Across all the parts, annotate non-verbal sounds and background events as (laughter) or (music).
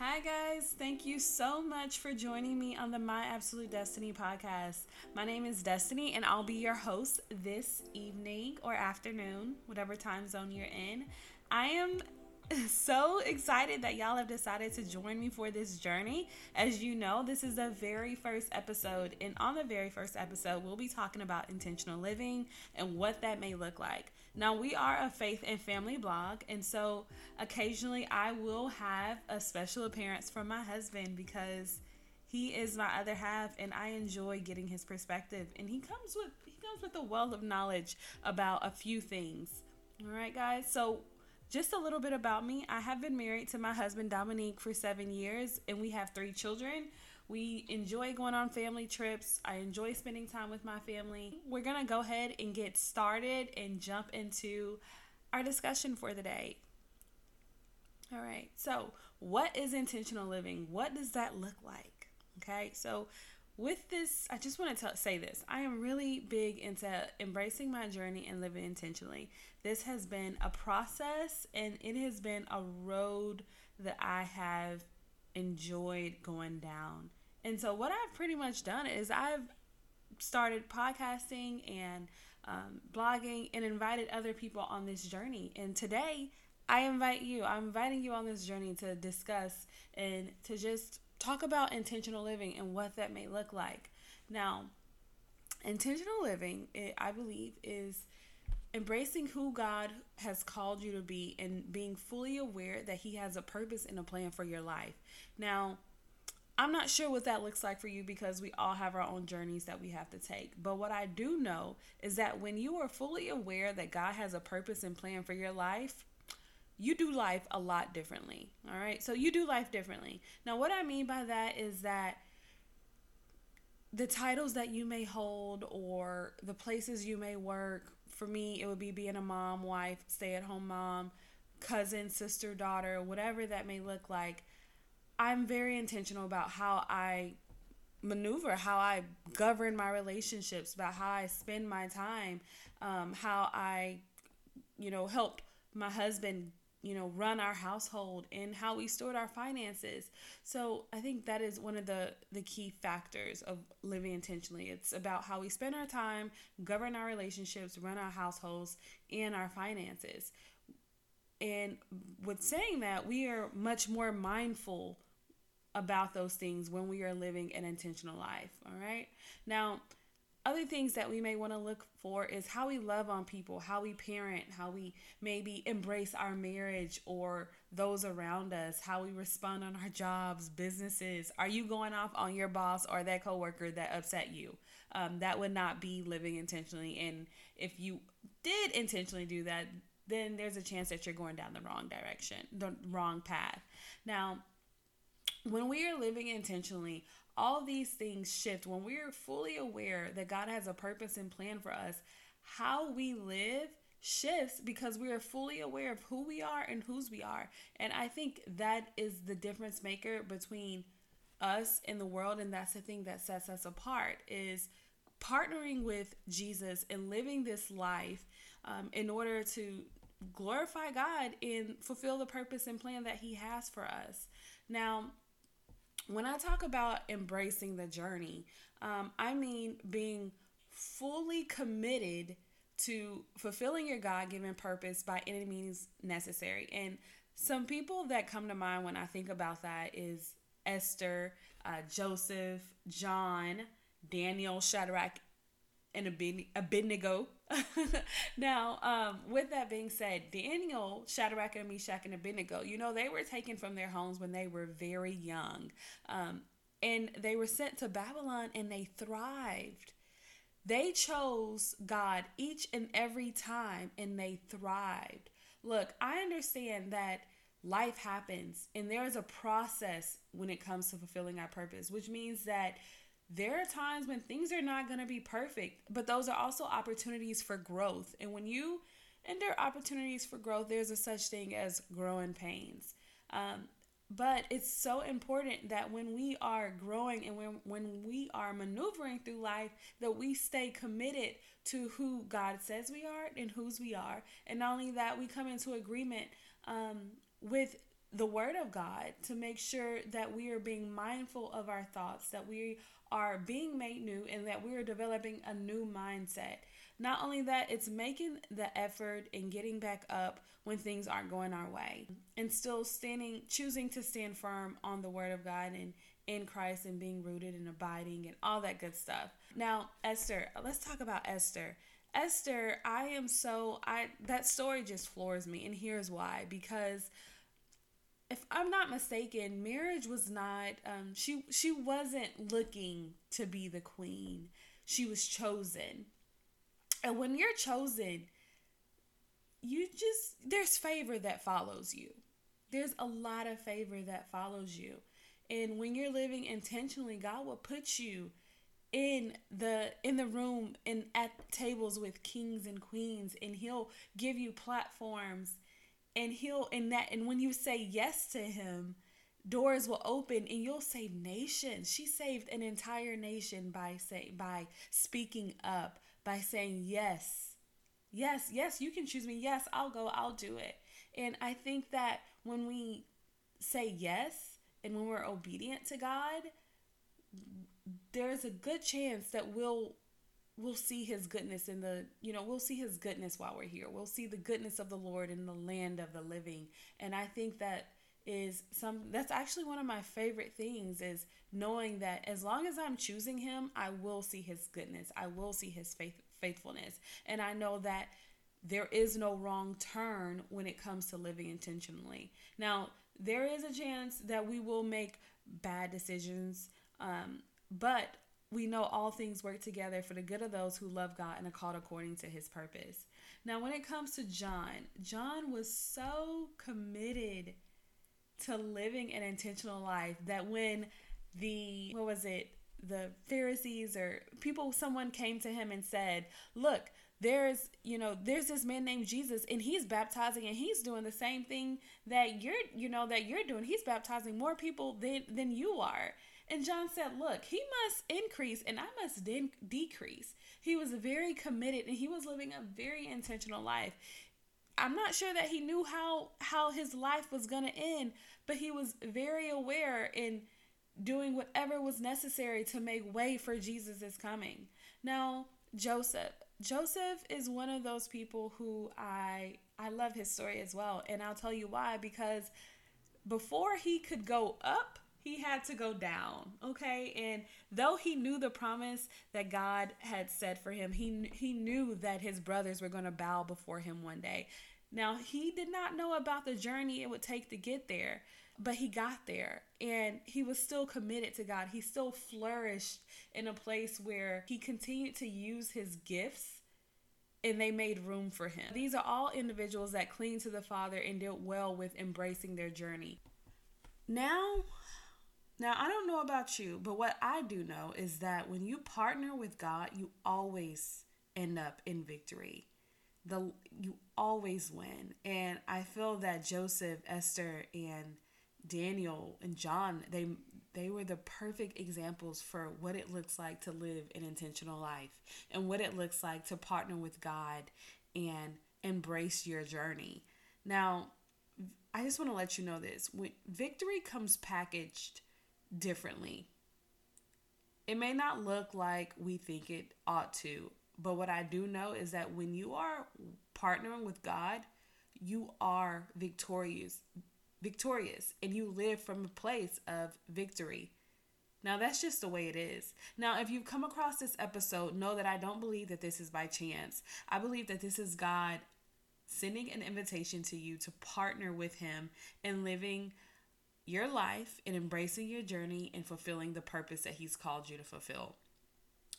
Hi, guys. Thank you so much for joining me on the My Absolute Destiny podcast. My name is Destiny, and I'll be your host this evening or afternoon, whatever time zone you're in. I am (laughs) so excited that y'all have decided to join me for this journey. As you know, this is the very first episode, and on the very first episode, we'll be talking about intentional living and what that may look like. Now, we are a faith and family blog, and so occasionally I will have a special appearance from my husband because he is my other half and I enjoy getting his perspective and he comes with he comes with a wealth of knowledge about a few things. All right, guys. So, just a little bit about me. I have been married to my husband Dominique for 7 years and we have 3 children. We enjoy going on family trips. I enjoy spending time with my family. We're to go ahead and get started and jump into our discussion for the day. All right. So, what is intentional living? What does that look like? Okay. So, with this, I just want to say this. I am really big into embracing my journey and living intentionally. This has been a process and it has been a road that I have enjoyed going down. And so, what I've pretty much done is I've started podcasting and um, blogging and invited other people on this journey. And today, I invite you, I'm inviting you on this journey to discuss and to just talk about intentional living and what that may look like. Now, intentional living, it, I believe, is embracing who God has called you to be and being fully aware that He has a purpose and a plan for your life. Now, I'm not sure what that looks like for you because we all have our own journeys that we have to take. But what I do know is that when you are fully aware that God has a purpose and plan for your life, you do life a lot differently. All right. So you do life differently. Now, what I mean by that is that the titles that you may hold or the places you may work, for me, it would be being a mom, wife, stay at home mom, cousin, sister, daughter, whatever that may look like I'm very intentional about how I maneuver, how I govern my relationships, about how I spend my time, um, how I, you know, help my husband, you know, run our household and how we stored our finances. So I think that is one of the the key factors of living intentionally. It's about how we spend our time, govern our relationships, run our households, and our finances. And with saying that, we are much more mindful about those things when we are living an intentional life. All right. Now, other things that we may want to look for is how we love on people, how we parent, how we maybe embrace our marriage or those around us, how we respond on our jobs, businesses. Are you going off on your boss or that coworker that upset you? Um, that would not be living intentionally. And if you did intentionally do that, then there's a chance that you're going down the wrong direction, the wrong path. Now, when we are living intentionally, all these things shift. When we are fully aware that God has a purpose and plan for us, how we live shifts because we are fully aware of who we are and whose we are. And I think that is the difference maker between us and the world and that's the thing that sets us apart is partnering with Jesus and living this life um, in order to glorify God and fulfill the purpose and plan that he has for us. Now, when I talk about embracing the journey, um, I mean being fully committed to fulfilling your God given purpose by any means necessary. And some people that come to mind when I think about that is Esther, uh, Joseph, John, Daniel, Shadrach, and Abednego. (laughs) now, um, with that being said, Daniel, Shadrach, and Meshach, and Abednego, you know, they were taken from their homes when they were very young. Um, and they were sent to Babylon and they thrived. They chose God each and every time and they thrived. Look, I understand that life happens and there is a process when it comes to fulfilling our purpose, which means that there are times when things are not going to be perfect, but those are also opportunities for growth. And when you enter opportunities for growth, there's a such thing as growing pains. Um, but it's so important that when we are growing and when, when we are maneuvering through life, that we stay committed to who God says we are and whose we are. And not only that, we come into agreement um, with the word of God to make sure that we are being mindful of our thoughts, that we are being made new, and that we are developing a new mindset. Not only that, it's making the effort and getting back up when things aren't going our way and still standing, choosing to stand firm on the word of God and in Christ and being rooted and abiding and all that good stuff. Now, Esther, let's talk about Esther. Esther, I am so I that story just floors me and here's why because if I'm not mistaken, marriage was not um she she wasn't looking to be the queen. She was chosen. And when you're chosen, you just there's favor that follows you. There's a lot of favor that follows you. And when you're living intentionally, God will put you in the in the room and at tables with kings and queens and he'll give you platforms and he'll and that and when you say yes to him doors will open and you'll save nations. She saved an entire nation by say by speaking up by saying yes yes yes you can choose me. Yes i'll go. I'll do it. And i think that when we say yes and when we're obedient to god there's a good chance that we'll we'll see his goodness in the you know we'll see his goodness while we're here. We'll see the goodness of the lord in the land of the living. And i think that is some that's actually one of my favorite things is knowing that as long as i'm choosing him i will see his goodness. I will see his faith faithfulness. And i know that there is no wrong turn when it comes to living intentionally. Now there is a chance that we will make bad decisions um, but we know all things work together for the good of those who love God and are called according to his purpose. Now, when it comes to John, John was so committed to living an intentional life that when the, what was it, the Pharisees or people, someone came to him and said, Look, there's you know there's this man named jesus and he's baptizing and he's doing the same thing that you're you know that you're doing he's baptizing more people than than you are and John said, Look, he must increase and I must de- decrease. He was very committed and he was living a very intentional life. I'm not sure that he knew how how his life was going to end, but he was very aware in doing whatever was necessary to make way for Jesus' coming. Now, Joseph. Joseph is one of those people who I I love his story as well, and I'll tell you why because before he could go up he had to go down okay and though he knew the promise that god had said for him he he knew that his brothers were going to bow before him one day now he did not know about the journey it would take to get there but he got there and he was still committed to god he still flourished in a place where he continued to use his gifts and they made room for him. These are all individuals that cling to the Father and did well with embracing their journey. Now, now, I don't know about you, but what I do know is that when you partner with God, you always end up in victory. The you always win. And I feel that Joseph, Esther, and Daniel and John, they they were the perfect examples for what it looks like to live an intentional life and what it looks like to partner with God and embrace your journey. Now, I just want to let you know this. When victory comes packaged differently. It may not look like we think it ought to, but what I do know is that when you are partnering with God, you are victorious, victorious, and you live from a place of victory. Now, that's just the way it is. Now, if you've come across this episode, know that I don't believe that this is by chance. I believe that this is God sending an invitation to you to partner with Him in living your life and embracing your journey and fulfilling the purpose that He's called you to fulfill.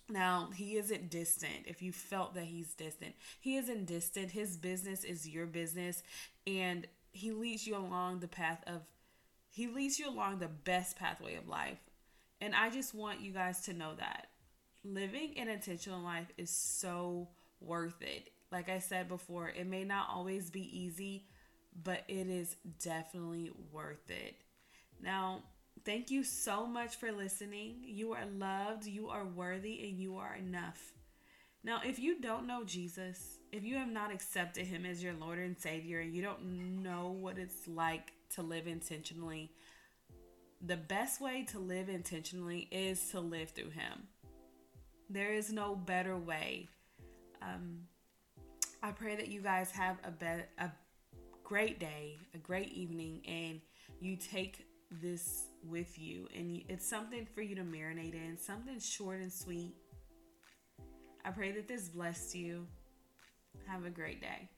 Now, he isn't distant. If you felt that he's distant, he isn't distant. His business is your business, and he leads you along the path of, he leads you along the best pathway of life. And I just want you guys to know that living an intentional life is so worth it. Like I said before, it may not always be easy, but it is definitely worth it. Now, thank you so much for listening. You are loved, you are worthy, and you are enough. Now, if you don't know Jesus, if you have not accepted him as your Lord and Savior, and you don't know what it's like to live intentionally, the best way to live intentionally is to live through Him. There is no better way. Um, I pray that you guys have a be- a great day, a great evening, and you take this with you. And it's something for you to marinate in, something short and sweet. I pray that this blessed you. Have a great day.